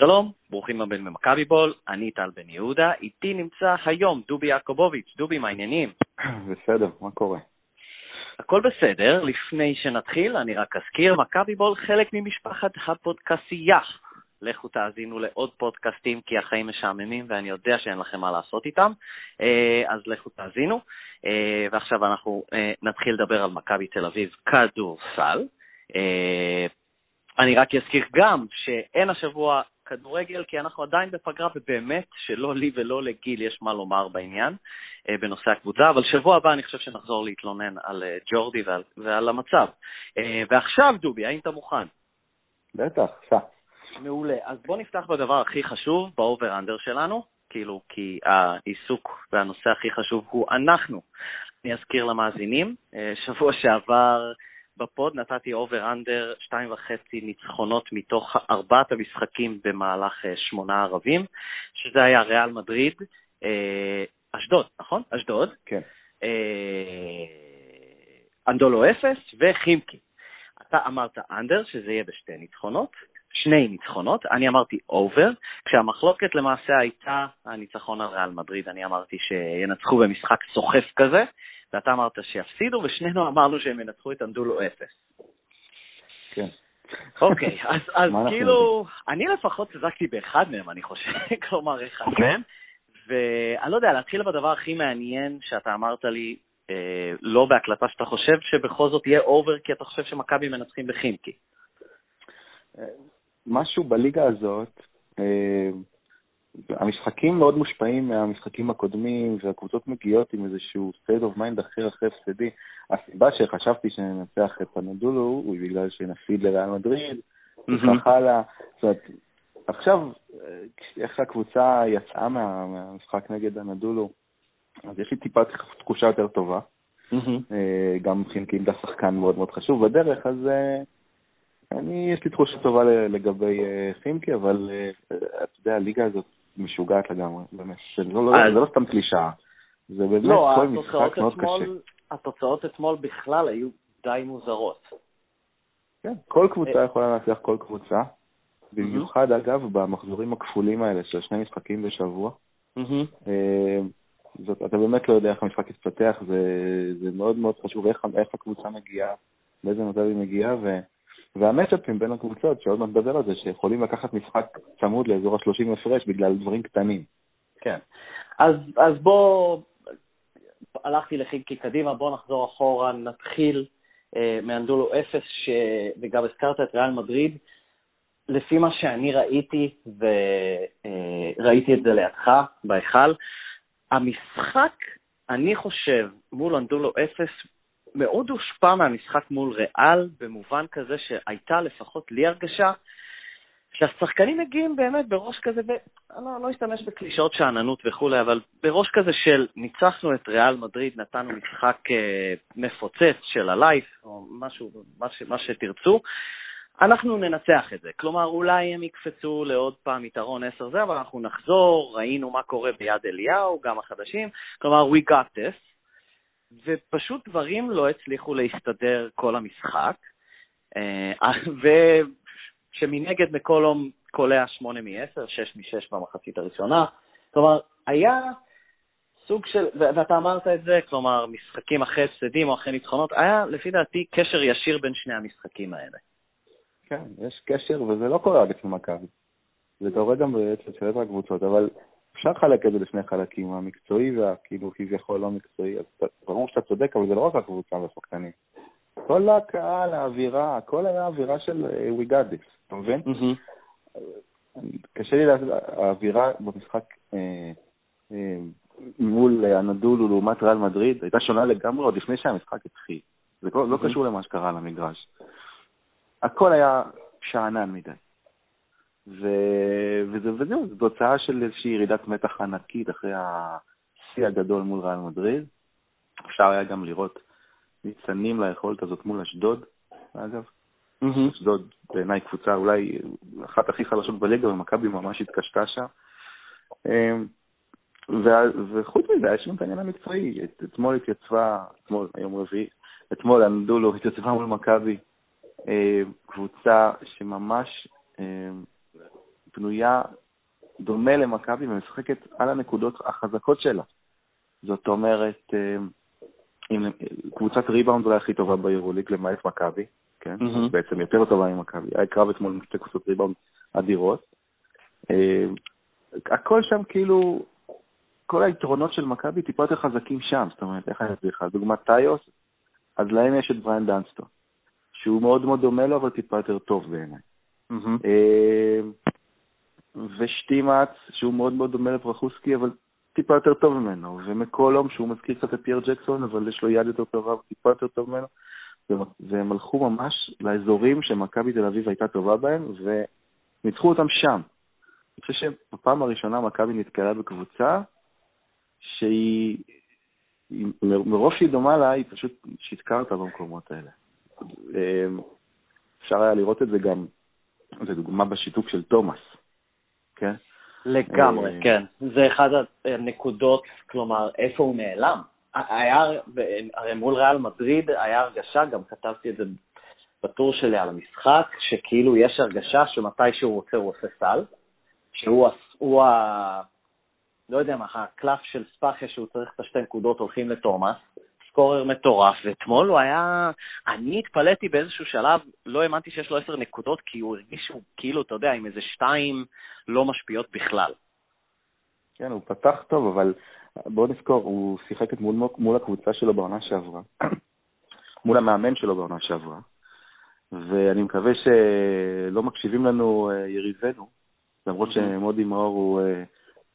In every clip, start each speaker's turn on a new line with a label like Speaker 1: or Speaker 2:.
Speaker 1: שלום, ברוכים הבאים במכבי בול, אני טל בן יהודה, איתי נמצא היום דובי יעקובוביץ'. דובי, מה העניינים?
Speaker 2: בסדר, מה קורה?
Speaker 1: הכל בסדר, לפני שנתחיל, אני רק אזכיר, מכבי בול חלק ממשפחת הפודקסייה. לכו תאזינו לעוד פודקאסטים, כי החיים משעממים ואני יודע שאין לכם מה לעשות איתם, אה, אז לכו תאזינו. אה, ועכשיו אנחנו אה, נתחיל לדבר על מכבי תל אביב כדורסל. אני רק אזכיר גם שאין השבוע כדורגל, כי אנחנו עדיין בפגרה, ובאמת שלא לי ולא לגיל יש מה לומר בעניין, בנושא הקבוצה, אבל שבוע הבא אני חושב שנחזור להתלונן על ג'ורדי ועל, ועל המצב. ועכשיו, דובי, האם אתה מוכן?
Speaker 2: בטח, סע.
Speaker 1: מעולה. אז בוא נפתח בדבר הכי חשוב, ב over-under שלנו, כאילו, כי העיסוק והנושא הכי חשוב הוא אנחנו. אני אזכיר למאזינים, אה, שבוע שעבר בפוד נתתי over-under שתיים וחצי ניצחונות מתוך ארבעת המשחקים במהלך אה, שמונה ערבים, שזה היה ריאל מדריד, אה, אשדוד, נכון? אשדוד.
Speaker 2: כן.
Speaker 1: אנדולו אפס וחימקי. אתה אמרת under, שזה יהיה בשתי ניצחונות, שני ניצחונות, אני אמרתי over, כשהמחלוקת למעשה הייתה הניצחון על ריאל מדריד, אני אמרתי שינצחו במשחק סוחף כזה, ואתה אמרת שיפסידו, ושנינו אמרנו שהם ינצחו את אנדולו אפס.
Speaker 2: כן.
Speaker 1: אוקיי, אז, אז כאילו, אני לפחות צדקתי באחד מהם, אני חושב, כלומר, אחד מהם, ואני לא יודע, להתחיל בדבר הכי מעניין שאתה אמרת לי, אה, לא בהקלטה שאתה חושב שבכל זאת יהיה אובר, כי אתה חושב שמכבי מנצחים בחימקי.
Speaker 2: אה, משהו בליגה הזאת, אה, המשחקים מאוד מושפעים מהמשחקים הקודמים, והקבוצות מגיעות עם איזשהו state of mind אחר אחרי הפסדי. הסיבה שחשבתי שננצח את פנדולו הוא בגלל שנפיד לריאל מדריד, וכך הלאה. זאת אומרת, עכשיו, איך שהקבוצה יצאה מה, מהמשחק נגד הנדולו, אז יש לי טיפה תחושה יותר טובה. Mm-hmm. גם חינקילדה שחקן מאוד מאוד חשוב בדרך, אז אה, אני, יש לי תחושה טובה לגבי אה, חימקי, אבל אה, אתה יודע, הליגה הזאת משוגעת לגמרי, באמת. זה לא, לא, זה לא סתם קלישאה, זה באמת לא, כל משחק מאוד אתמול, קשה.
Speaker 1: התוצאות אתמול בכלל היו די מוזרות.
Speaker 2: כן, כל קבוצה אה, יכולה להצליח כל קבוצה, במיוחד, אגב, במחזורים הכפולים האלה של שני משחקים בשבוע. זאת, אתה באמת לא יודע איך המשחק יתפתח, זה, זה מאוד מאוד חשוב איך, איך הקבוצה מגיעה, באיזה מצב היא מגיעה, ו... והמצ'אפים בין הקבוצות, שעוד מעט נדבר על זה, שיכולים לקחת משחק צמוד לאזור ה-30 הפרש בגלל דברים קטנים.
Speaker 1: כן. אז, אז בוא, הלכתי לחיקי קדימה, בוא נחזור אחורה, נתחיל אה, מאנדולו אפס, ש... וגם הזכרת את ריאל מדריד. לפי מה שאני ראיתי, וראיתי אה, את זה לידך בהיכל, המשחק, אני חושב, מול אנדולו אפס, מאוד הושפע מהמשחק מול ריאל, במובן כזה שהייתה לפחות לי הרגשה שהשחקנים מגיעים באמת בראש כזה, ב... אני לא, לא בקלישאות שאננות וכולי, אבל בראש כזה של ניצחנו את ריאל מדריד, נתנו משחק אה, מפוצץ של הלייף, או משהו, מה, מה שתרצו, אנחנו ננצח את זה. כלומר, אולי הם יקפצו לעוד פעם יתרון 10 זה, אבל אנחנו נחזור, ראינו מה קורה ביד אליהו, גם החדשים, כלומר, we got this. ופשוט דברים לא הצליחו להסתדר כל המשחק, אה, ושמנגד מקולום קולע 8 מ-10, 6 מ-6 במחצית הראשונה. כלומר, היה סוג של, ואתה אמרת את זה, כלומר, משחקים אחרי הפסדים או אחרי ניצחונות, היה לפי דעתי קשר ישיר בין שני המשחקים האלה.
Speaker 2: כן, יש קשר, וזה לא קורה רק אצל מכבי. זה קורה גם אצל יתר הקבוצות, אבל אפשר לחלק את זה לשני חלקים, המקצועי והכאילו כביכול לא מקצועי. אז ברור שאתה צודק, אבל זה לא רק הקבוצה והשחקנים. כל הקהל, האווירה, הכל היה אווירה של אה, We got this, אתה מבין? קשה לי להגיד, האווירה במשחק אה, אה, מול הנדולו לעומת ריאל מדריד הייתה שונה לגמרי עוד לפני שהמשחק התחיל. זה לא קשור למה שקרה על המגרש. הכל היה שאנן מדי. ו... וזה, וזהו, זו תוצאה של איזושהי ירידת מתח ענקית אחרי השיא הגדול מול ריאל מדריד. אפשר היה גם לראות ניצנים ליכולת הזאת מול אשדוד, אגב. Mm-hmm. אשדוד בעיניי קבוצה אולי אחת הכי חלשות בליגה, ומכבי ממש התקשתה שם. אמ, ו- וחוץ מזה, יש גם את העניין המקצועי. אתמול התייצבה, אתמול, היום רביעי, אתמול אנדולו התייצבה מול מכבי, אמ, קבוצה שממש אמ, בנויה דומה למכבי ומשחקת על הנקודות החזקות שלה. זאת אומרת, אה, עם קבוצת ריבאונד אולי הכי טובה ביורוליג, למעט מכבי, כן? Mm-hmm. בעצם יותר טובה ממכבי. היה קרב אתמול עם שתי קבוצות ריבאונד אדירות. אה, הכל שם כאילו, כל היתרונות של מכבי טיפה יותר חזקים שם, זאת אומרת, איך אני אסביר לך? דוגמת טיוס, אז להם יש את בריין דנסטון, שהוא מאוד מאוד דומה לו, אבל טיפה יותר טוב בעיניי. Mm-hmm. ושטימאץ, שהוא מאוד מאוד דומה לפרחוסקי, אבל טיפה יותר טוב ממנו, ומקולום, שהוא מזכיר קצת את פייר ג'קסון, אבל יש לו יד יותר טובה וטיפה יותר טוב ממנו, והם הלכו ממש לאזורים שמכבי תל אביב הייתה טובה בהם, וניצחו אותם שם. אני חושב שבפעם הראשונה מכבי נתקלה בקבוצה שהיא, מרוב שהיא דומה לה, היא פשוט שיתקה אותה במקומות האלה. אפשר היה לראות את זה גם, זו דוגמה בשיתוק של תומאס, כן?
Speaker 1: לגמרי, אה, כן. זה אחד הנקודות, כלומר, איפה הוא נעלם. היה, הרי מול ריאל מדריד היה הרגשה, גם כתבתי את זה בטור שלי על המשחק, שכאילו יש הרגשה שמתי שהוא רוצה הוא עושה סל, שהוא הוא ה... לא יודע מה, הקלף של ספאחיה שהוא צריך את השתי נקודות הולכים לתומאס, סקורר מטורף, ואתמול הוא היה... אני התפלאתי באיזשהו שלב, לא האמנתי שיש לו עשר נקודות, כי הוא הרגיש שהוא כאילו, אתה יודע, עם איזה שתיים לא משפיעות בכלל.
Speaker 2: כן, הוא פתח טוב, אבל בואו נזכור, הוא שיחק את מול, מול הקבוצה שלו בעונה שעברה, מול המאמן שלו בעונה שעברה, ואני מקווה שלא מקשיבים לנו אה, יריבינו, למרות שמודי מאור הוא...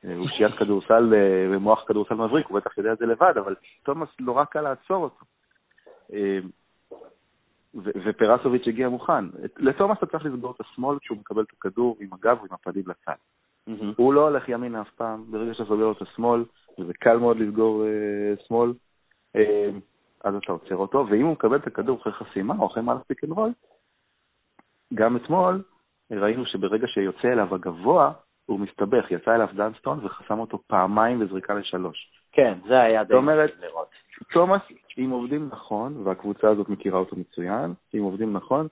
Speaker 2: אה, הווייית כדורסל ומוח כדורסל מבריק, הוא בטח יודע את זה לבד, אבל תומאס נורא קל לעצור אותו. אה, ופרסוביץ' הגיע מוכן. לתומאס אתה צריך לסגור את השמאל כשהוא מקבל את הכדור עם הגב ועם הפנים לצד. הוא לא הולך ימין אף פעם, ברגע שאתה סוגר את השמאל, וזה קל מאוד לסגור שמאל, אז אתה עוצר אותו, ואם הוא מקבל את הכדור אחרי חסימה או אחרי מהלך pick and roll, גם אתמול ראינו שברגע שיוצא אליו הגבוה, הוא מסתבך, יצא אליו דנסטון וחסם אותו פעמיים בזריקה לשלוש.
Speaker 1: כן, זה היה די
Speaker 2: אומרת, לראות. תומאס, אם עובדים נכון, והקבוצה הזאת מכירה אותו מצוין, אם עובדים נכון,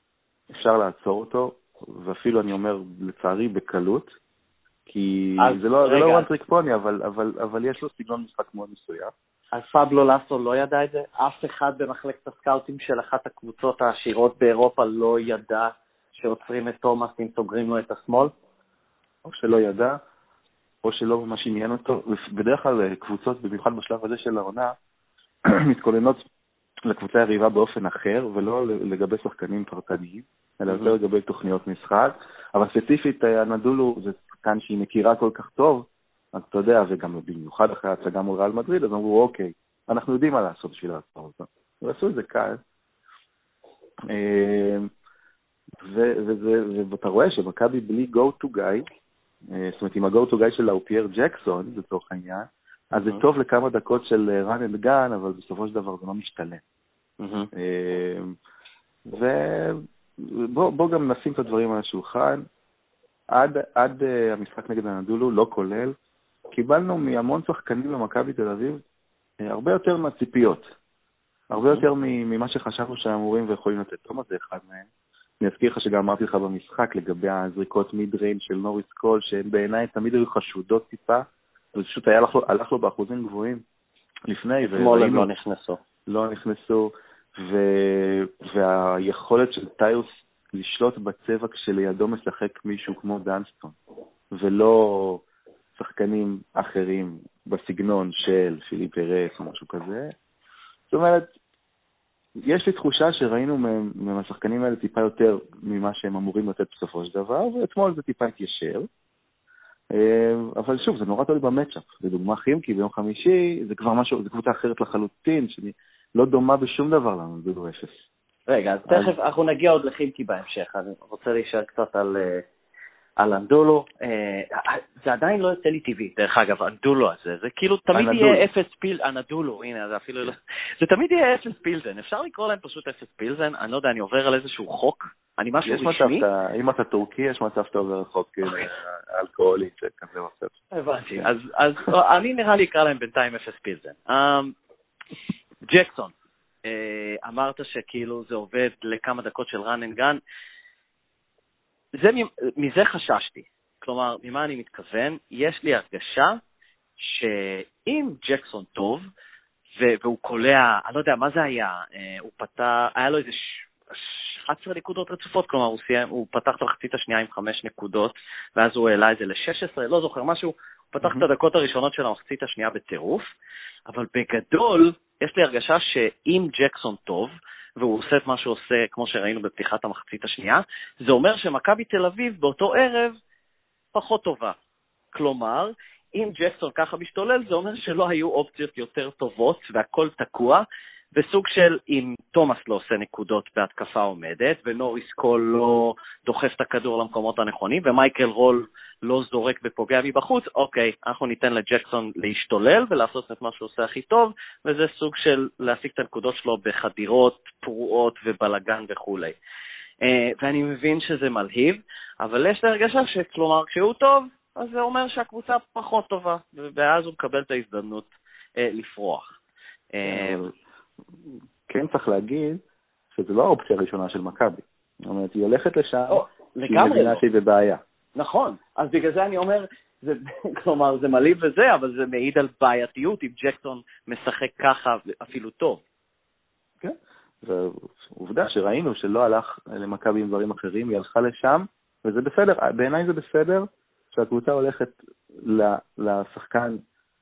Speaker 2: אפשר לעצור אותו, ואפילו אני אומר, לצערי, בקלות, כי זה לא, רגע, זה לא one trick pony, אבל, אבל, אבל יש לו סגנון משחק מאוד מסוים.
Speaker 1: אז פבלו לסו לא ידע את זה? אף אחד במחלקת הסקאוטים של אחת הקבוצות העשירות באירופה לא ידע שעוצרים את תומאס אם סוגרים לו את השמאל?
Speaker 2: או שלא ידע, או שלא ממש עניין אותו. בדרך כלל אה, קבוצות, במיוחד בשלב הזה של העונה, מתכוננות לקבוצה היריבה באופן אחר, ולא לגבי שחקנים פרטניים, אלא יותר לגבי תוכניות משחק. אבל ספציפית, הנדולו אה, זה שחקן שהיא מכירה כל כך טוב, אז אתה יודע, וגם במיוחד אחרי ההצגה מול ריאל מדריד, אז אמרו, אוקיי, אנחנו יודעים מה לעשות בשביל לעצור אותו. ועשו את זה קל. אה, ואתה רואה שמכבי בלי go to guy, זאת אומרת, אם ה-go to guy שלה הוא פייר ג'קסון, לצורך העניין, אז זה טוב לכמה דקות של run and gun, אבל בסופו של דבר זה לא משתלם. אה, ובוא גם נשים את הדברים על השולחן. עד, עד uh, המשחק נגד הנדולו, לא כולל, קיבלנו מהמון שחקנים במכבי תל אביב הרבה יותר מהציפיות. הרבה יותר ממה שחשבנו שהם אמורים ויכולים לתת. תומאס זה אחד מהם. אני אזכיר לך שגם אמרתי לך במשחק לגבי הזריקות mid-range של נוריס קול, שהן בעיניי תמיד היו חשודות טיפה, ופשוט הלך לו, הלך לו באחוזים גבוהים לפני.
Speaker 1: אתמול הם לא נכנסו.
Speaker 2: לא נכנסו, ו... והיכולת של טיוס לשלוט בצבע כשלידו משחק מישהו כמו דנסטון, ולא שחקנים אחרים בסגנון של פיליפ פרס או משהו כזה. זאת אומרת, יש לי תחושה שראינו מהשחקנים האלה טיפה יותר ממה שהם אמורים לתת בסופו של דבר, ואתמול זה טיפה התיישר. אה, אבל שוב, זה נורא תלוי במצ'אפ. לדוגמה חימקי ביום חמישי, זה כבר משהו, זו קבוצה אחרת לחלוטין, שלא דומה בשום דבר לנו, דודו אפס.
Speaker 1: רגע, אז תכף אנחנו נגיע עוד לחימקי בהמשך, אני רוצה להישאר קצת על, אה, על אנדולו. אה, זה עדיין לא יוצא לי טבעי, דרך אגב, אנדולו הזה, זה כאילו תמיד יהיה אפס פיל, אנדולו, הנה, זה אפילו לא, זה תמיד יהיה אפס פילזן, אפשר לקרוא להם פשוט אפס פילזן, אני לא יודע, אני עובר על איזשהו חוק, אני משהו רשמי.
Speaker 2: אם אתה טורקי, יש מצב שאתה עובר על חוק אה, אוקיי. אלכוהולי, כזה מצב.
Speaker 1: הבנתי, אז אני נראה לי אקרא להם בינתיים אפס פילזן. אמ, ג'קסון, אה, אמרת שכאילו זה עובד לכמה דקות של run and gun. זה, מזה חששתי. כלומר, ממה אני מתכוון? יש לי הרגשה שאם ג'קסון טוב, והוא קולע, אני לא יודע, מה זה היה? אה, הוא פתח, היה לו איזה 11 נקודות רצופות, כלומר הוא, סיים, הוא פתח את המחצית השנייה עם 5 נקודות, ואז הוא העלה את זה ל-16, לא זוכר משהו, הוא פתח את הדקות הראשונות של המחצית השנייה בטירוף, אבל בגדול, יש לי הרגשה שאם ג'קסון טוב, והוא עושה את מה שהוא עושה, כמו שראינו בפתיחת המחצית השנייה, זה אומר שמכבי תל אביב באותו ערב פחות טובה. כלומר, אם ג'קסון ככה משתולל, זה אומר שלא היו אופציות יותר טובות והכל תקוע, בסוג של אם תומאס לא עושה נקודות בהתקפה עומדת, ונוריס קול לא דוחף את הכדור למקומות הנכונים, ומייקל רול לא זורק ופוגע מבחוץ, אוקיי, אנחנו ניתן לג'קסון להשתולל ולעשות את מה שהוא עושה הכי טוב, וזה סוג של להשיג את הנקודות שלו בחדירות, פרועות ובלגן וכולי. אה, ואני מבין שזה מלהיב, אבל יש לי הרגשה שכלומר, כשהוא טוב, אז זה אומר שהקבוצה פחות טובה, ואז הוא מקבל את ההזדמנות אה, לפרוח.
Speaker 2: כן צריך להגיד שזו לא האופציה הראשונה של מכבי. זאת אומרת, היא הולכת לשם,
Speaker 1: כי היא מבינה
Speaker 2: לא. שהיא בבעיה.
Speaker 1: נכון, אז בגלל זה אני אומר, זה, כלומר, זה מלהיב וזה, אבל זה מעיד על בעייתיות אם ג'קסון משחק ככה אפילו טוב.
Speaker 2: כן, ועובדה שראינו שלא הלך למכבי עם דברים אחרים, היא הלכה לשם, וזה בסדר, בעיניי זה בסדר שהקבוצה הולכת לשחקן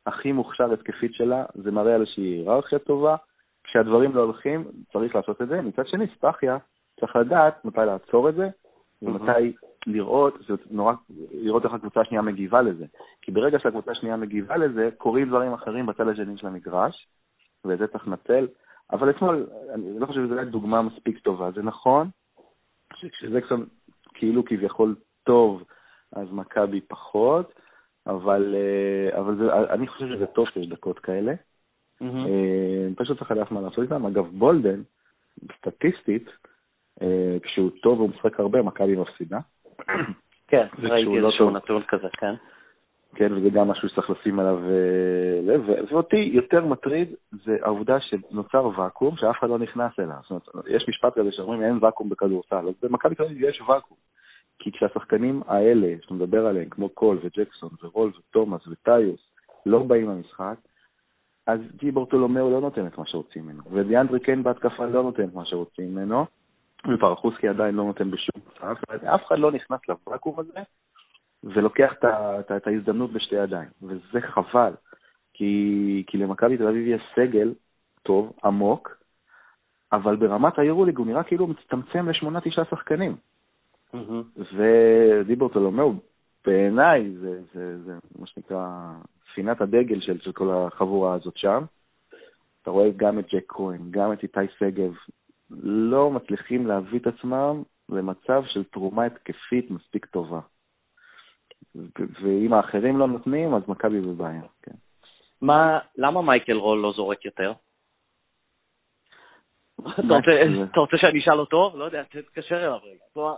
Speaker 2: הכי מוכשר התקפית שלה, זה מראה על איזושהי היררכיה טובה, כשהדברים לא הולכים, צריך לעשות את זה. מצד שני, ספחיה, צריך לדעת מתי לעצור את זה, ומתי לראות, זה נורא, לראות איך הקבוצה השנייה מגיבה לזה. כי ברגע שהקבוצה השנייה מגיבה לזה, קורים דברים אחרים בצד השני של המגרש, ואת זה צריך לנצל. אבל אתמול, אני לא חושב שזו הייתה דוגמה מספיק טובה. זה נכון שכשזקסון כאילו כביכול טוב, אז מכבי פחות, אבל, אה, אבל זה, אני חושב שזה טוב שיש דקות כאלה. Mm-hmm. פשוט צריך לדעת מה לעשות איתם. אגב, בולדן, סטטיסטית, אה, כשהוא טוב והוא משחק הרבה, מכבי מפסידה.
Speaker 1: כן, ראיתי לא איזשהו נתון כזה, כן.
Speaker 2: כן, וזה גם משהו שצריך לשים עליו לב. ואותי יותר מטריד זה העובדה שנוצר ואקום שאף אחד לא נכנס אליו. זאת אומרת, יש משפט כזה שאומרים אין ואקום בכדורסל, אז במכבי תל אביב יש ואקום. כי כשהשחקנים האלה, שאתה מדבר עליהם, כמו קול וג'קסון ורול ותומאס וטיוס, לא באים למשחק, אז ג'י ברטולומיאו לא נותן את מה שרוצים ממנו, ודיאנדרי קיין בהתקפה לא נותן את מה שרוצים ממנו, ופרחוסקי עדיין לא נותן בשום מצב, אף אחד לא נכנס לוואקום הזה ולוקח את, ההזדמנות בשתי ידיים, וזה חבל, כי, כי למכבי תל אביב יש סגל טוב, עמוק, אבל ברמת היורוליג הוא נראה כאילו מצטמצם לשמונה-תשעה שחקנים. Mm-hmm. ודיברטולומיאו, בעיניי, זה, זה, זה מה שנקרא ספינת הדגל של, של כל החבורה הזאת שם. אתה רואה גם את ג'ק כהן, גם את איתי שגב, לא מצליחים להביא את עצמם למצב של תרומה התקפית מספיק טובה. ואם האחרים לא נותנים, אז מכבי בבעיה, כן.
Speaker 1: מה, למה מייקל רול לא זורק יותר? אתה רוצה שאני אשאל אותו? לא יודע, תתקשר אליו רגע.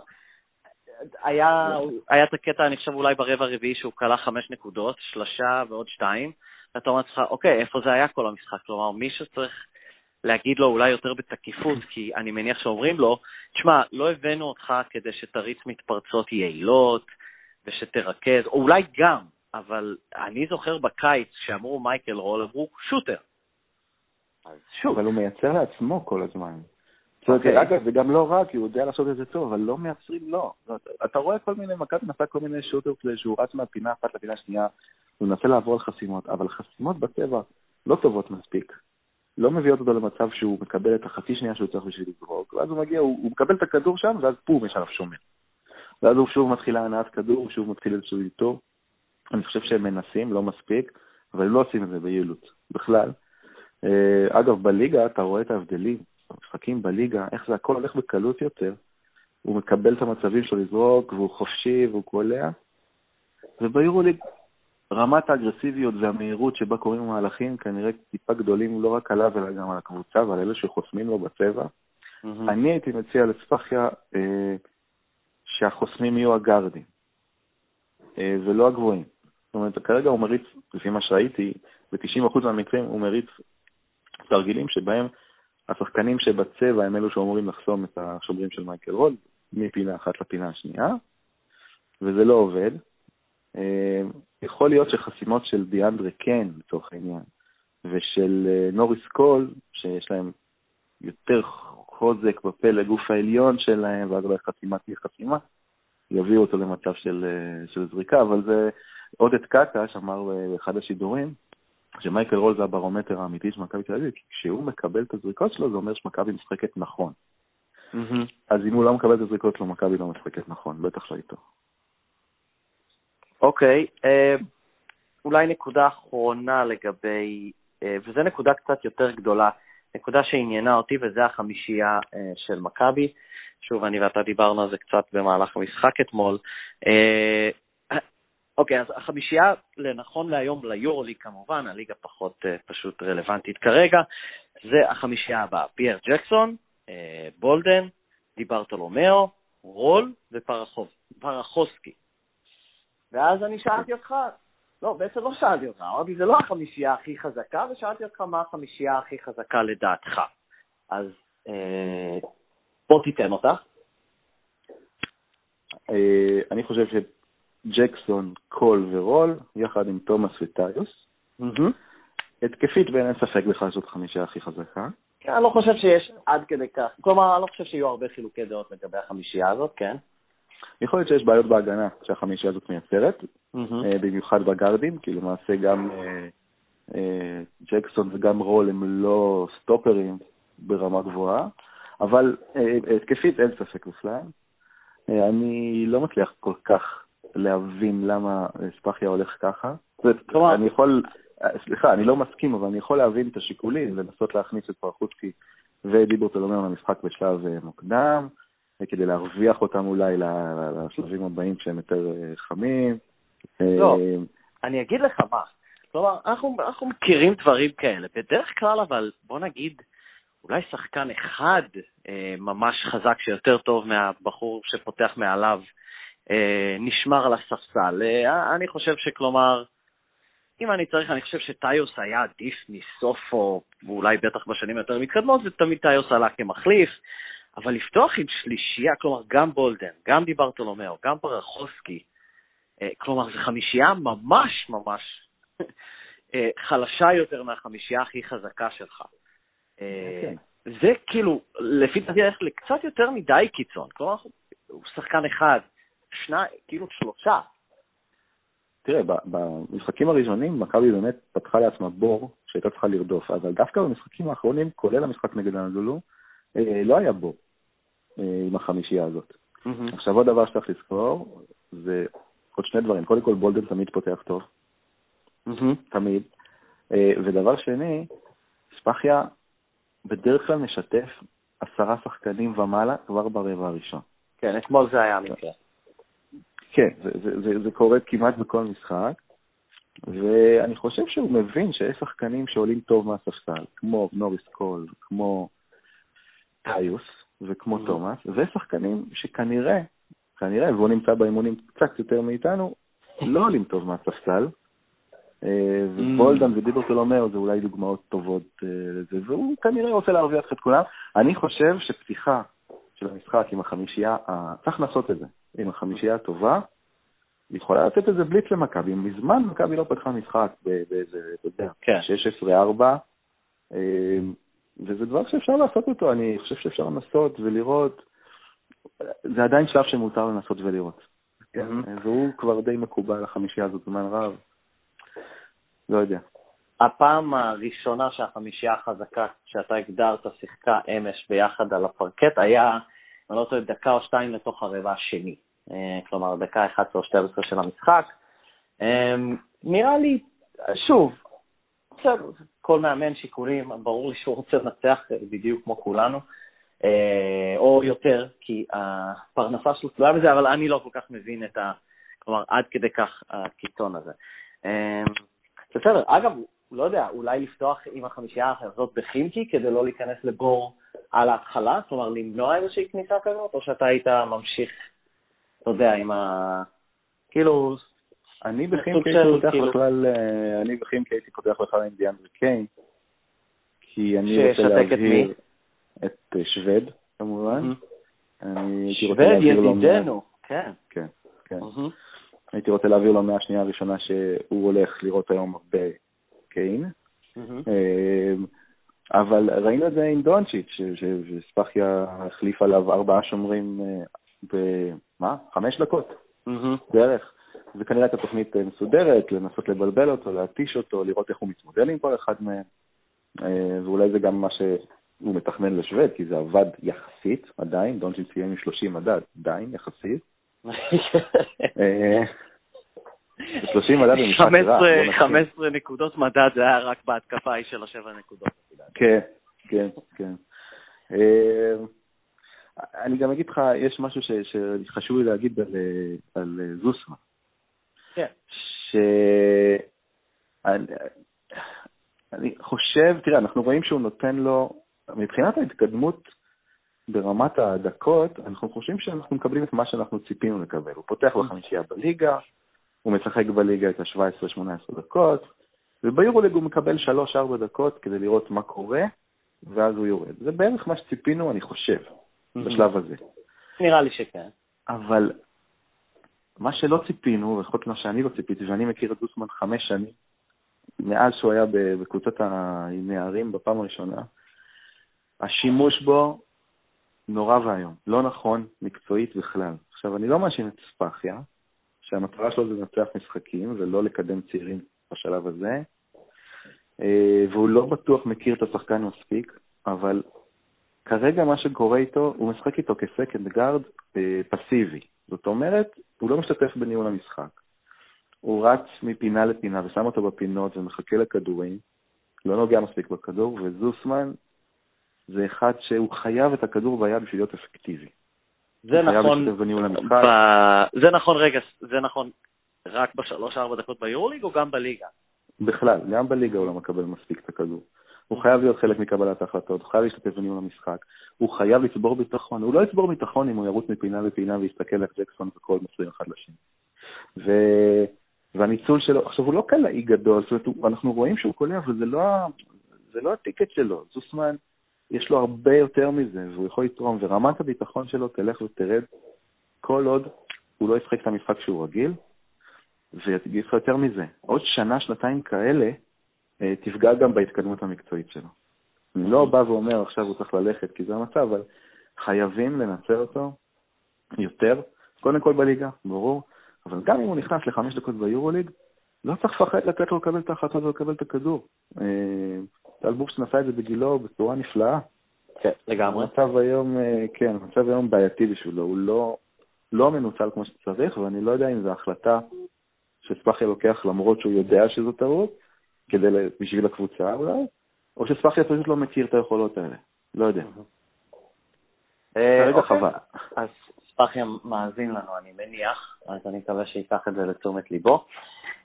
Speaker 1: היה, היה את הקטע, אני חושב, אולי ברבע הרביעי שהוא כלה חמש נקודות, שלושה ועוד שתיים, ואתה אומר לעצמך, אוקיי, איפה זה היה כל המשחק? כלומר, מישהו צריך להגיד לו אולי יותר בתקיפות, כי אני מניח שאומרים לו, תשמע, לא הבאנו אותך כדי שתריץ מתפרצות יעילות ושתרכז, או אולי גם, אבל אני זוכר בקיץ שאמרו מייקל רול, אמרו שוטר.
Speaker 2: אז שוב. אבל הוא מייצר לעצמו כל הזמן. אוקיי. אגב, זה גם לא רע, כי הוא יודע לעשות את זה טוב, אבל לא מייצרים. לא. אתה רואה כל מיני, מכבי נעשה כל מיני שוטר כזה שהוא רץ מהפינה אחת לפינה שנייה, הוא מנסה לעבור על חסימות, אבל חסימות בטבע לא טובות מספיק. לא מביאות אותו למצב שהוא מקבל את החצי שנייה שהוא צריך בשביל לזרוק, ואז הוא מגיע, הוא, הוא מקבל את הכדור שם, ואז פום, יש עליו שומר. ואז הוא שוב מתחיל להנעת כדור, שוב מתחיל איזשהו איתו. אני חושב שהם מנסים, לא מספיק, אבל הם לא עושים את זה ביעילות, בכלל. אה, אגב, בליגה אתה רואה את ההבדלים. במשחקים בליגה, איך זה הכל הולך בקלות יותר. הוא מקבל את המצבים שלו לזרוק, והוא חופשי, והוא קולע. וביורוליג, רמת האגרסיביות והמהירות שבה קורים המהלכים כנראה טיפה גדולים לא רק עליו, אלא גם על הקבוצה ועל אלה שחוסמים לו בצבע. Mm-hmm. אני הייתי מציע לצפחיה אה, שהחוסמים יהיו הגארדים, אה, ולא הגבוהים. זאת אומרת, כרגע הוא מריץ, לפי מה שראיתי, ב-90% מהמקרים הוא מריץ תרגילים שבהם השחקנים שבצבע הם אלו שאמורים לחסום את השומרים של מייקל רול, מפינה אחת לפינה השנייה, וזה לא עובד. אה, יכול להיות שחסימות של דיאנדרה קן, לצורך העניין, ושל אה, נוריס קול, שיש להם יותר חוזק בפלג גוף העליון שלהם, ואז אולי חסימה תהיה חסימה, יביאו אותו למצב של, של זריקה, אבל זה עודד קטש אמר באחד השידורים, שמייקל רול זה הברומטר האמיתי של מכבי תל אביב, כי כשהוא מקבל את הזריקות שלו, זה אומר שמכבי משחקת נכון. Mm-hmm. אז אם הוא לא מקבל את הזריקות שלו, מכבי לא משחקת נכון, בטח לא איתו.
Speaker 1: אוקיי, okay, אה, אולי נקודה אחרונה לגבי, uh, וזו נקודה קצת יותר גדולה, נקודה שעניינה אותי, וזה החמישייה uh, של מכבי. שוב, אני ואתה דיברנו על זה קצת במהלך המשחק אתמול. אוקיי, אז החמישייה, לנכון להיום ליורלי כמובן, הליגה פחות uh, פשוט רלוונטית כרגע, זה החמישייה הבאה, פייר ג'קסון, uh, בולדן, דיברטולומיאו, רול ופרחוסקי. ואז אני שאלתי אותך, לא, בעצם לא שאלתי אותך, אמרתי, זה לא החמישייה הכי חזקה, ושאלתי אותך מה החמישייה הכי חזקה לדעתך. אז אה, בוא תיתן אותה.
Speaker 2: אה, אני חושב ג'קסון, קול ורול, יחד עם תומאס וטיוס. התקפית ואין ספק בכלל זאת חמישה הכי חזקה.
Speaker 1: כן, אני לא חושב שיש עד כדי כך, כלומר, אני לא חושב שיהיו הרבה חילוקי דעות לגבי החמישייה הזאת, כן.
Speaker 2: יכול להיות שיש בעיות בהגנה שהחמישייה הזאת מייצרת, אה, במיוחד בגארדים, כי למעשה גם אה, אה, ג'קסון וגם רול הם לא סטופרים ברמה גבוהה, אבל התקפית אין ספק בכלל. אני לא מצליח כל כך להבין למה ספחיה הולך ככה. כלומר, אני יכול, סליחה, אני לא מסכים, אבל אני יכול להבין את השיקולים, לנסות להכניס את פרחוצקי ודיברטולומיאו למשחק בשלב אה, מוקדם, כדי להרוויח אותם אולי לשלבים הבאים כשהם יותר אה, חמים.
Speaker 1: לא, אה, אני אגיד לך מה, כלומר, אנחנו, אנחנו מכירים דברים כאלה. בדרך כלל, אבל בוא נגיד, אולי שחקן אחד אה, ממש חזק שיותר טוב מהבחור שפותח מעליו אה, נשמר על הספסל. אה, אני חושב שכלומר, אם אני צריך, אני חושב שטיוס היה עדיף מסופו, ואולי בטח בשנים יותר מתקדמות, ותמיד טיוס עלה כמחליף, אבל לפתוח עם שלישייה, כלומר גם בולדן, גם דיברטולומיאו, גם פרחוסקי, אה, כלומר זו חמישייה ממש ממש חלשה יותר מהחמישייה הכי חזקה שלך. כן. זה כאילו, לפי דעתי, הולך לקצת יותר מדי קיצון. כלומר, הוא שחקן אחד, שניים, כאילו שלושה.
Speaker 2: תראה, במשחקים הראשונים מכבי באמת פתחה לעצמה בור שהייתה צריכה לרדוף, אבל דווקא במשחקים האחרונים, כולל המשחק נגד האנדולו, אה, לא היה בור אה, עם החמישייה הזאת. Mm-hmm. עכשיו עוד דבר שצריך לזכור, זה עוד שני דברים. קודם כל, בולדן תמיד פותח טוב. Mm-hmm. תמיד. אה, ודבר שני, ספחיה בדרך כלל משתף עשרה שחקנים ומעלה כבר ברבע הראשון.
Speaker 1: כן, אתמול זה היה מקרה.
Speaker 2: כן, זה, זה, זה, זה קורה כמעט בכל משחק, ואני חושב שהוא מבין שיש שחקנים שעולים טוב מהספסל, כמו נוריס קול, כמו טיוס וכמו mm-hmm. תומאס, ושחקנים שכנראה, כנראה, והוא נמצא באימונים קצת יותר מאיתנו, לא עולים טוב מהספסל. אה, ובולדן mm. ודיברטולומיאו זה אולי דוגמאות טובות אה, לזה, והוא כנראה רוצה להרוויח את כולם. אני חושב שפתיחה של המשחק עם החמישייה, צריך לעשות את זה. עם החמישייה הטובה, היא יכולה לתת איזה בליץ למכבי. מזמן מכבי לא פתחה משחק באיזה, אתה יודע, כן. 16-4, אמ, וזה דבר שאפשר לעשות אותו, אני חושב שאפשר לנסות ולראות. זה עדיין שלב שמותר לנסות ולראות. כן. והוא כבר די מקובל, החמישייה הזאת, זמן רב. לא יודע.
Speaker 1: הפעם הראשונה שהחמישייה החזקה שאתה הגדרת שיחקה אמש ביחד על הפרקט היה אני לא טועה, דקה או שתיים לתוך הרבע השני. אה, כלומר, דקה 11 או 12 של המשחק. אה, נראה לי, שוב, כל מאמן שיקולים, ברור לי שהוא רוצה לנצח בדיוק כמו כולנו, אה, או יותר, כי הפרנסה שלו תלויה בזה, אבל אני לא כל כך מבין את ה... כלומר, עד כדי כך הקיצון הזה. בסדר, אגב, לא יודע, אולי לפתוח עם החמישייה הזאת בחימקי כדי לא להיכנס לבור על ההתחלה? כלומר, למנוע איזושהי כניסה כזאת, או שאתה היית ממשיך, אתה יודע, עם ה... כאילו...
Speaker 2: אני בכימקי הייתי פותח כאילו- בכלל, אה, אני בכימקי הייתי פותח בכלל עם דיאנדרי קיין, כי אני רוצה להבהיר את אה, שווד, כמובן.
Speaker 1: שווד, ידידנו, כן.
Speaker 2: כן, כן. הייתי רוצה להעביר לו מהשנייה הראשונה שהוא הולך לראות היום הרבה קיין. אה, אבל ראינו את זה עם דונצ'יץ', שספחיה החליף עליו ארבעה שומרים במה? חמש דקות בערך. זה כנראה הייתה תוכנית מסודרת, לנסות לבלבל אותו, להתיש אותו, לראות איך הוא מתמודד עם כל אחד מהם. ואולי זה גם מה שהוא מתכנן לשווד, כי זה עבד יחסית עדיין, דונצ'יץ' סיים עם 30 מדד, עדיין יחסית. 30 מדד במשחק רע.
Speaker 1: 15 נקודות מדד זה היה רק בהתקפה ההיא של השבע נקודות.
Speaker 2: כן, כן, כן. אני גם אגיד לך, יש משהו שחשוב לי להגיד על, על זוסמה.
Speaker 1: כן.
Speaker 2: שאני חושב, תראה, אנחנו רואים שהוא נותן לו, מבחינת ההתקדמות ברמת הדקות, אנחנו חושבים שאנחנו מקבלים את מה שאנחנו ציפינו לקבל. הוא פותח בחמישייה בליגה, הוא משחק בליגה את ה-17-18 דקות, וביורוליג הוא מקבל 3-4 דקות כדי לראות מה קורה, ואז הוא יורד. זה בערך מה שציפינו, אני חושב, בשלב הזה.
Speaker 1: נראה לי שכן.
Speaker 2: אבל מה שלא ציפינו, לפחות מה שאני לא ציפיתי, ואני מכיר את דוסמן חמש שנים, מאז שהוא היה בקבוצת הנערים בפעם הראשונה, השימוש בו נורא ואיום, לא נכון מקצועית בכלל. עכשיו, אני לא מאשים את ספחיה, שהמטרה שלו זה לנצח משחקים ולא לקדם צעירים בשלב הזה, אה, והוא לא בטוח מכיר את השחקן מספיק, אבל כרגע מה שקורה איתו, הוא משחק איתו כסקנד גארד אה, פסיבי. זאת אומרת, הוא לא משתתף בניהול המשחק. הוא רץ מפינה לפינה ושם אותו בפינות ומחכה לכדורים, לא נוגע מספיק בכדור, וזוסמן זה אחד שהוא חייב את הכדור ביד בשביל להיות אפקטיבי.
Speaker 1: זה נכון,
Speaker 2: ב...
Speaker 1: זה נכון, רגע, זה נכון רק בשלוש-ארבע דקות ביורוליג או גם בליגה?
Speaker 2: בכלל, גם בליגה הוא לא מקבל מספיק את הכדור. הוא חייב להיות חלק מקבלת ההחלטות, הוא חייב להשתתף בניהול המשחק, הוא חייב לצבור ביטחון, הוא לא יצבור ביטחון אם הוא ירוץ מפינה לפינה ויסתכל איך ג'קסון וכל מוסרים אחד לשני. ו... והניצול שלו, עכשיו הוא לא קלעי גדול, זאת אומרת, אנחנו רואים שהוא קולע, אבל זה לא, זה לא הטיקט שלו. זוסמן, יש לו הרבה יותר מזה, והוא יכול לתרום, ורמת הביטחון שלו תלך ותרד כל עוד הוא לא ישחק את המשחק שהוא רגיל, ויגיד לך יותר מזה, עוד שנה, שנתיים כאלה, תפגע גם בהתקדמות המקצועית שלו. אני לא בא ואומר עכשיו הוא צריך ללכת, כי זה המצב, אבל חייבים לנצל אותו יותר, קודם כל בליגה, ברור, אבל גם אם הוא נכנס לחמש דקות ביורוליג, לא צריך לפחד לתת לו לקבל את ההחלטות ולקבל את הכדור. אה, טל בוקשט נשא את זה בגילו בצורה נפלאה.
Speaker 1: כן, לגמרי.
Speaker 2: המצב היום, אה, כן, המצב היום בעייתי בשבילו, הוא לא, לא מנוצל כמו שצריך, ואני לא יודע אם זו החלטה שספחיה לוקח למרות שהוא יודע שזו טעות, כדי, בשביל הקבוצה אולי, או שספחיה פשוט לא מכיר את היכולות האלה, לא יודע.
Speaker 1: כרגע אוקיי. חבל. אז ספחיה מאזין לנו, אני מניח, אז אני מקווה שייקח את זה לתשומת ליבו.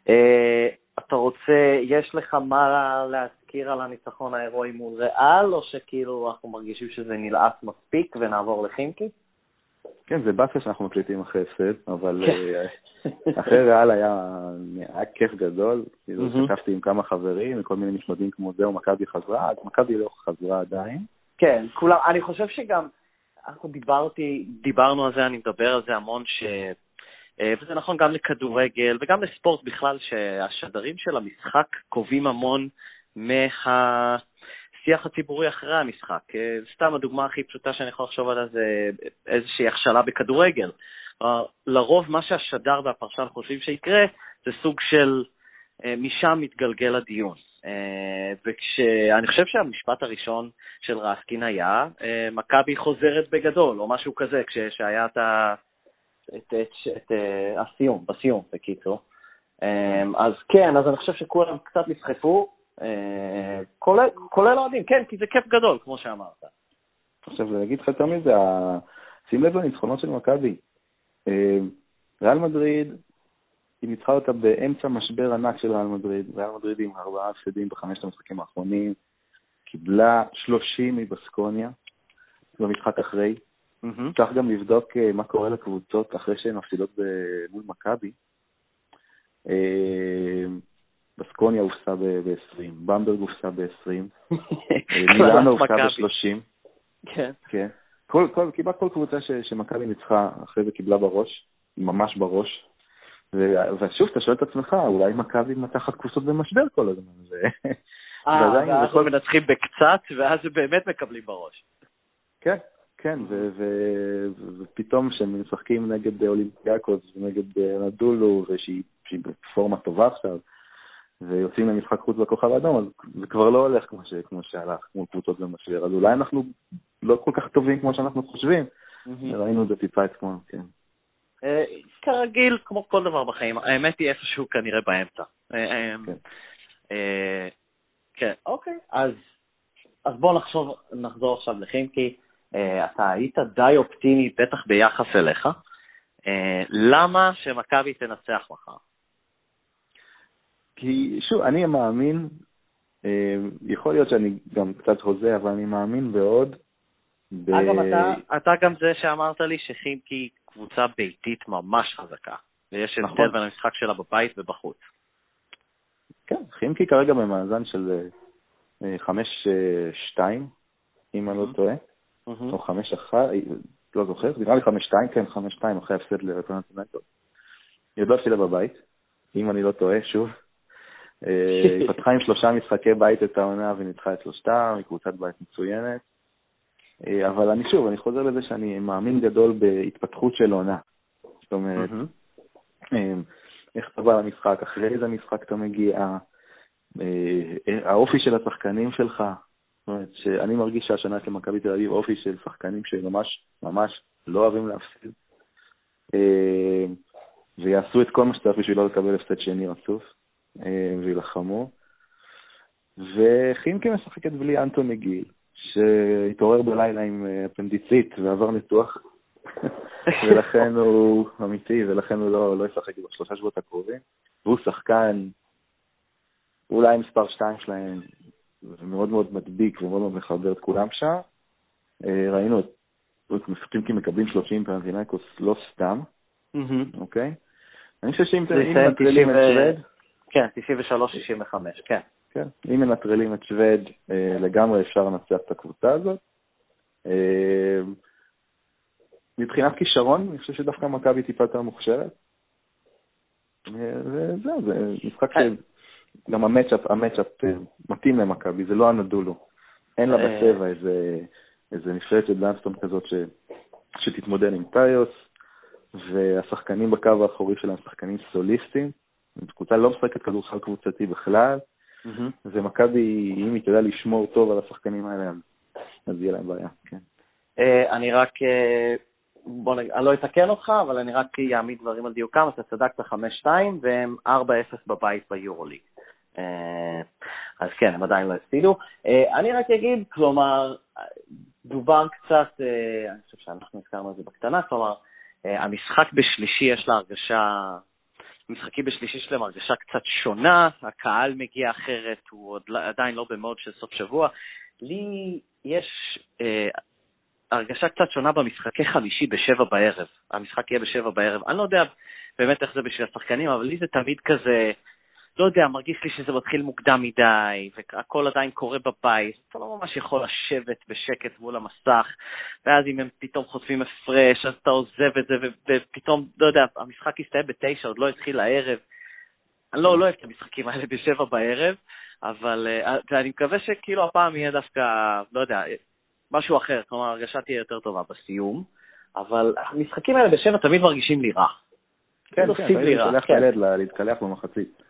Speaker 1: אה, אתה רוצה, יש לך מה להזכיר על הניצחון ההירואי מול ריאל, או שכאילו אנחנו מרגישים שזה נלעס מספיק ונעבור לחימקי?
Speaker 2: כן, זה באסה שאנחנו מקליטים אחרי הפסד, אבל כן. אה, אחרי ריאל היה, היה כיף גדול, כאילו שתקפתי עם כמה חברים, מכל מיני משמדים כמו זהו, מכבי חזרה, אז מכבי לא חזרה עדיין.
Speaker 1: כן, כולם, אני חושב שגם, אנחנו דיברתי, דיברנו על זה, אני מדבר על זה המון, ש... אה, וזה נכון גם לכדורגל וגם לספורט בכלל, שהשדרים של המשחק קובעים המון מהשיח הציבורי אחרי המשחק. אה, סתם הדוגמה הכי פשוטה שאני יכול לחשוב עליה זה איזושהי הכשלה בכדורגל. לרוב מה שהשדר והפרשן חושבים שיקרה זה סוג של אה, משם מתגלגל הדיון. וכשאני חושב שהמשפט הראשון של רסקין היה, מכבי חוזרת בגדול, או משהו כזה, כשהיה את. את, את, את, הסיום, בסיום, בקיצור. אז כן, אז אני חושב שכולם קצת נסחפו, כולל, כולל אוהדים, כן, כי זה כיף גדול, כמו שאמרת.
Speaker 2: עכשיו, להגיד לך יותר מזה, שים לב לניצחונות של מכבי. Uh, ריאל מדריד, היא ניצחה אותה באמצע משבר ענק של ריאל מדריד, ריאל מדריד עם ארבעה הפסדים בחמשת המשחקים האחרונים, קיבלה 30 מבסקוניה במשחק אחרי, Mm-hmm. צריך גם לבדוק אה, מה קורה לקבוצות אחרי שהן מפסידות מול מכבי. אה, בסקוניה הופסה ב-20, במברג הופסה ב-20, אה, מילאנו הופסה ב-30.
Speaker 1: כן.
Speaker 2: כן. כל, כל, כמעט כל קבוצה שמכבי ניצחה אחרי זה קיבלה בראש, ממש בראש. ושוב, אתה שואל את עצמך, אולי מכבי מתחת קבוצות במשבר כל הזמן.
Speaker 1: אה, ואז הם מנצחים בקצת, ואז הם באמת מקבלים בראש.
Speaker 2: כן, כן, ופתאום כשהם משחקים נגד אולימפיאקוס ונגד נדולו, ושהיא בפורמה טובה עכשיו, ויוצאים למשחק חוץ בכוכב האדום, אז זה כבר לא הולך כמו, ש, כמו שהלך מול קבוצות במשבר. אז אולי אנחנו לא כל כך טובים כמו שאנחנו חושבים. ראינו את זה טיפה אתמול, כן.
Speaker 1: אה, כרגיל, כמו כל דבר בחיים, האמת היא איפשהו כנראה באמצע. אה, אה, כן. כן, אוקיי. אז, אז בואו נחשוב, נחזור עכשיו לחימקי. אתה היית די אופטימי, בטח ביחס אליך. למה שמכבי תנצח מחר?
Speaker 2: כי שוב, אני מאמין, יכול להיות שאני גם קצת הוזה, אבל אני מאמין בעוד.
Speaker 1: ב... אגב, אתה, אתה גם זה שאמרת לי שחימקי קבוצה ביתית ממש חזקה, ויש הבדל נכון. בין המשחק שלה בבית ובחוץ.
Speaker 2: כן, חימקי כרגע במאזן של 5-2, אה, אם אני לא טועה, או 5-1, לא זוכר, נראה לי 5-2, כן, 5-2 אחרי הפסד לרפרנטינטו. היא עוד לא הפסידה בבית, אם אני לא טועה, שוב. אה, היא פתחה עם שלושה משחקי בית את העונה וניצחה את שלושתם, היא קבוצת בית מצוינת. אה, אבל אני שוב, אני חוזר לזה שאני מאמין גדול בהתפתחות של עונה. זאת אומרת, אה, איך אתה בא למשחק, אחרי איזה משחק אתה מגיע, האופי של השחקנים שלך. זאת אומרת, שאני מרגיש שהשנה של מכבי תל אביב אופי של שחקנים שממש ממש לא אוהבים להפסיד, ויעשו את כל מה שצריך בשביל לא לקבל הפסד שני רצוף, וילחמו. וחימקי משחקת בלי אנטוני גיל, שהתעורר בלילה עם אה, אפנדיצית ועבר ניתוח, ולכן הוא אמיתי, ולכן הוא לא, לא ישחק בשלושה שבועות הקרובים. והוא שחקן אולי מספר שתיים שלהם, ומאוד מאוד מדביק ומאוד מאוד מחבר את כולם שם. אה, ראינו את משחקים כי מקבלים 30 פרנטינאיקוס לא סתם, אוקיי? אני חושב שאם מנטרלים את שווד...
Speaker 1: כן, 93-65, כן.
Speaker 2: כן, אם מנטרלים את שווד, אה, לגמרי אפשר לנצח את הקבוצה הזאת. אה, מבחינת כישרון, אני חושב שדווקא מכבי טיפה יותר מוכשרת. אה, וזהו, זה משחק שגם המצ'אפ, המצ'אפ מתאים למכבי, זה לא הנדולו. אין לה בצבע איזה, איזה נפרצת בלנסטון כזאת ש, שתתמודד עם טיוס, והשחקנים בקו האחורי שלהם שחקנים סוליסטים. קבוצה לא משחקת כדורסל קבוצתי בכלל, ומכבי, אם היא תדע לשמור טוב על השחקנים האלה, אז יהיה להם בעיה, כן.
Speaker 1: אה, אני רק, אה, בוא נגיד, אני לא אתקן אותך, אבל אני רק אעמיד דברים על דיוקם, אתה צדקת 5-2, והם 4-0 בבית ביורוליג. אה, אז כן, הם עדיין לא הפסידו. אני רק אגיד, כלומר, דובר קצת, אני חושב שאנחנו הזכרנו את זה בקטנה, כלומר, המשחק בשלישי יש לה הרגשה משחקים בשלישי שלהם הרגשה קצת שונה, הקהל מגיע אחרת, הוא עוד, לא, עדיין לא במוד של סוף שבוע. לי יש אה, הרגשה קצת שונה במשחקי חמישי בשבע בערב. המשחק יהיה בשבע בערב. אני לא יודע באמת איך זה בשביל השחקנים, אבל לי זה תמיד כזה, לא יודע, מרגיש לי שזה מתחיל מוקדם מדי, והכל עדיין קורה בבית, אתה לא ממש יכול לשבת בשקט מול המסך, ואז אם הם פתאום חוטפים הפרש, אז אתה עוזב את זה, ופתאום, לא יודע, המשחק יסתיים בתשע, עוד לא התחיל הערב. אני לא, לא אוהב את המשחקים האלה בשבע בערב, אבל אה, אני מקווה שכאילו הפעם יהיה דווקא, לא יודע, משהו אחר, כלומר, הרגשה תהיה יותר טובה בסיום, אבל המשחקים האלה בשבע תמיד מרגישים לי רע.
Speaker 2: כן, כן, אתה שולח את הילד להתקלח במחצית.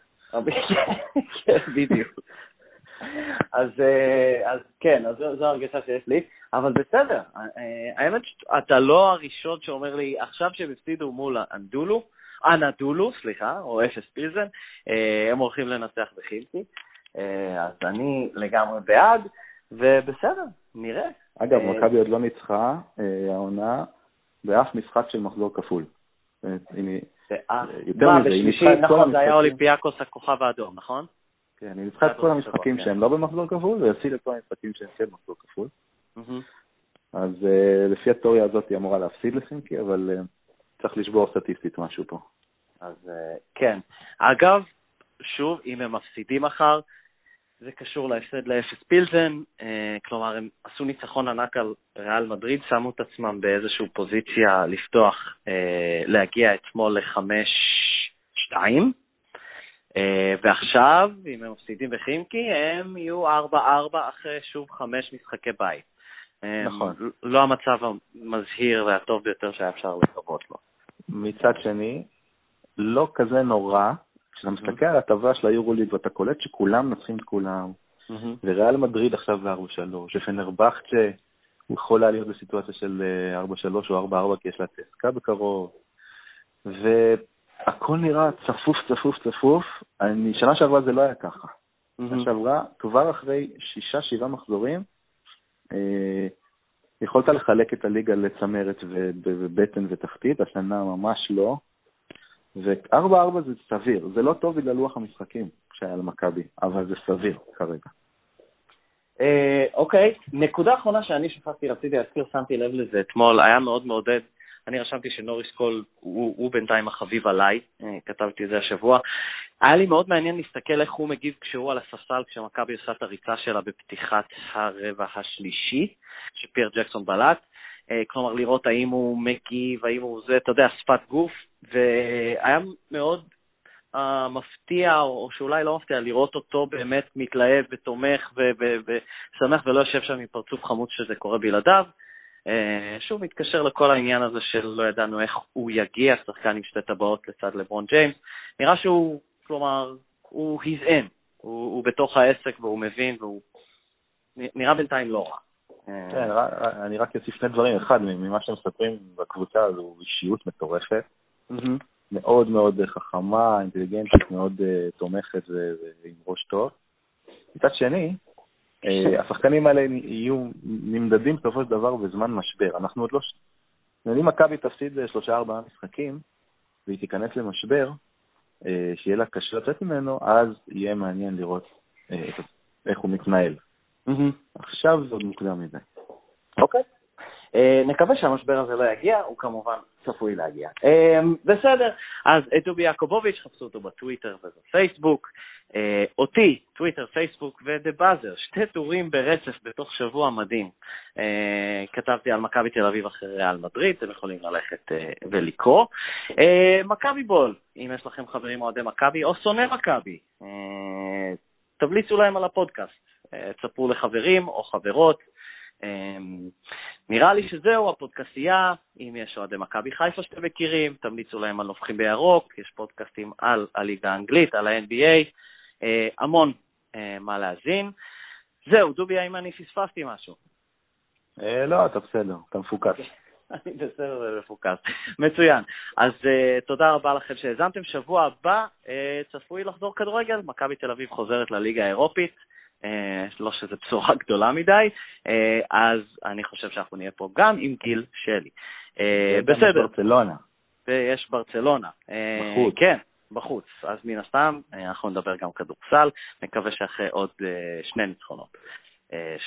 Speaker 1: כן, בדיוק. אז, אה, אז כן, אז זו הרגשה שיש לי, אבל בסדר, אה, האמת שאתה לא הראשון שאומר לי, עכשיו שהם הפסידו מול אנדולו, אנדולו, סליחה, או אפס פילזן, אה, הם הולכים לנצח בחילקי, אז אני לגמרי בעד, ובסדר, נראה.
Speaker 2: אגב, מכבי עוד לא ניצחה העונה באף משחק של מחזור כפול.
Speaker 1: אה, יותר מזה, היא ניצחה את כל נכון, זה היה אולימפיאקוס הכוכב האדום, נכון?
Speaker 2: כן, היא ניצחה את כל המשחקים כן. שהם לא במחזור כפול, והפסידה את כל המשחקים שהם כן במחזור כפול. אז אה, לפי התיאוריה הזאת היא אמורה להפסיד לסינקי, אבל אה, צריך לשבור סטטיסטית משהו פה.
Speaker 1: אז כן. אגב, שוב, אם הם מפסידים מחר, זה קשור להפסד לאפס פילזן, אה, כלומר הם עשו ניצחון ענק על ריאל מדריד, שמו את עצמם באיזושהי פוזיציה לפתוח, אה, להגיע אתמול לחמש, שתיים. אה, ועכשיו, אם הם מפסידים בחימקי, הם יהיו 4-4 אחרי שוב חמש משחקי בית.
Speaker 2: נכון.
Speaker 1: לא המצב המזהיר והטוב ביותר שהיה אפשר לקוות לו.
Speaker 2: מצד שני, לא כזה נורא, כשאתה מסתכל על הטבלה של היורוליג ואתה קולט שכולם מנצחים את כולם, וריאל מדריד עכשיו ב-4-3, ופנרבכצ'ה, הוא יכול היה להיות בסיטואציה של 4-3 או 4-4 כי יש לה צסקה בקרוב, והכל נראה צפוף, צפוף, צפוף. אני, שנה שעברה זה לא היה ככה. שנה שעברה, כבר אחרי שישה, שבעה מחזורים, אה, יכולת לחלק את הליגה לצמרת ובטן ותחתית, השנה ממש לא. ו-4-4 זה סביר, זה לא טוב בגלל לוח המשחקים שהיה למכבי, אבל זה סביר כרגע.
Speaker 1: אה, אוקיי, נקודה אחרונה שאני שכחתי, רציתי להזכיר, שמתי לב לזה אתמול, היה מאוד מעודד. אני רשמתי שנוריס קול הוא, הוא בינתיים החביב עליי, אה, כתבתי את זה השבוע. היה לי מאוד מעניין להסתכל איך הוא מגיב כשהוא על הספסל, כשמכבי עושה את הריצה שלה בפתיחת הרבע השלישי, שפייר ג'קסון בלט. אה, כלומר, לראות האם הוא מגיב, האם הוא זה, אתה יודע, שפת גוף, והיה מאוד uh, מפתיע, או שאולי לא מפתיע, לראות אותו באמת מתלהב ותומך ושמח ולא יושב שם עם פרצוף חמוץ שזה קורה בלעדיו. Uh, שוב, מתקשר לכל העניין הזה של לא ידענו איך הוא יגיע, שחקן עם שתי טבעות לצד לברון ג'יימס. נראה שהוא, כלומר, הוא הזעם, הוא, הוא בתוך העסק והוא מבין, והוא נראה בינתיים לא רע.
Speaker 2: כן, אני רק אוסיף שני דברים. אחד, ממה שמספרים בקבוצה הזו, אישיות מטורפת. מאוד מאוד חכמה, אינטליגנטית, מאוד uh, תומכת ועם ראש טוב. מצד שני, uh, השחקנים האלה יהיו נמדדים בסופו של דבר בזמן משבר. אנחנו עוד לא... אם מכבי תפסיד שלושה-ארבעה משחקים, והיא תיכנס למשבר, שיהיה לה קשה לצאת ממנו, אז יהיה מעניין לראות איך הוא מתנהל. עכשיו זה עוד מוקדם מדי.
Speaker 1: אוקיי. אה, נקווה שהמשבר הזה לא יגיע, הוא כמובן צפוי להגיע. אה, בסדר, אז את דובי יעקובוביץ', חפשו אותו בטוויטר ובפייסבוק. אה, אותי, טוויטר, פייסבוק ודה באזר, שתי טורים ברצף בתוך שבוע מדהים. כתבתי על מכבי תל אביב אחרי ריאל מדריד, אתם יכולים ללכת ולקרוא. מכבי בול, אם יש לכם חברים אוהדי מכבי או שונא מכבי, תבליצו להם על הפודקאסט. תספרו לחברים או חברות. אמ, נראה לי שזהו, הפודקאסייה, אם יש אוהדי מכבי חיפה שאתם מכירים, תמליצו להם על נובחים בירוק, יש פודקאסטים על הליגה האנגלית, על ה-NBA, אה, המון אה, מה להאזין. זהו, דובי, האם אני פספסתי משהו?
Speaker 2: אה, לא, אתה בסדר, אתה מפוקס.
Speaker 1: אני בסדר ומפוקס. מצוין. אז uh, תודה רבה לכם שהאזנתם. שבוע הבא uh, צפוי לחזור כדורגל, מכבי תל אביב חוזרת לליגה האירופית. אה, לא שזו בשורה גדולה מדי, אה, אז אני חושב שאנחנו נהיה פה גם עם גיל שלי.
Speaker 2: אה, בסדר. ברצלונה.
Speaker 1: ויש ברצלונה. בחוץ. כן, בחוץ. אז מן הסתם, אנחנו נדבר גם כדורסל, מקווה שאחרי עוד שני ניצחונות.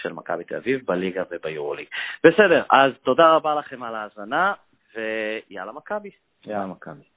Speaker 1: של מכבי תל אביב בליגה וביורוליג. בסדר, אז תודה רבה לכם על ההאזנה, ויאללה מכבי.
Speaker 2: יאללה מכבי.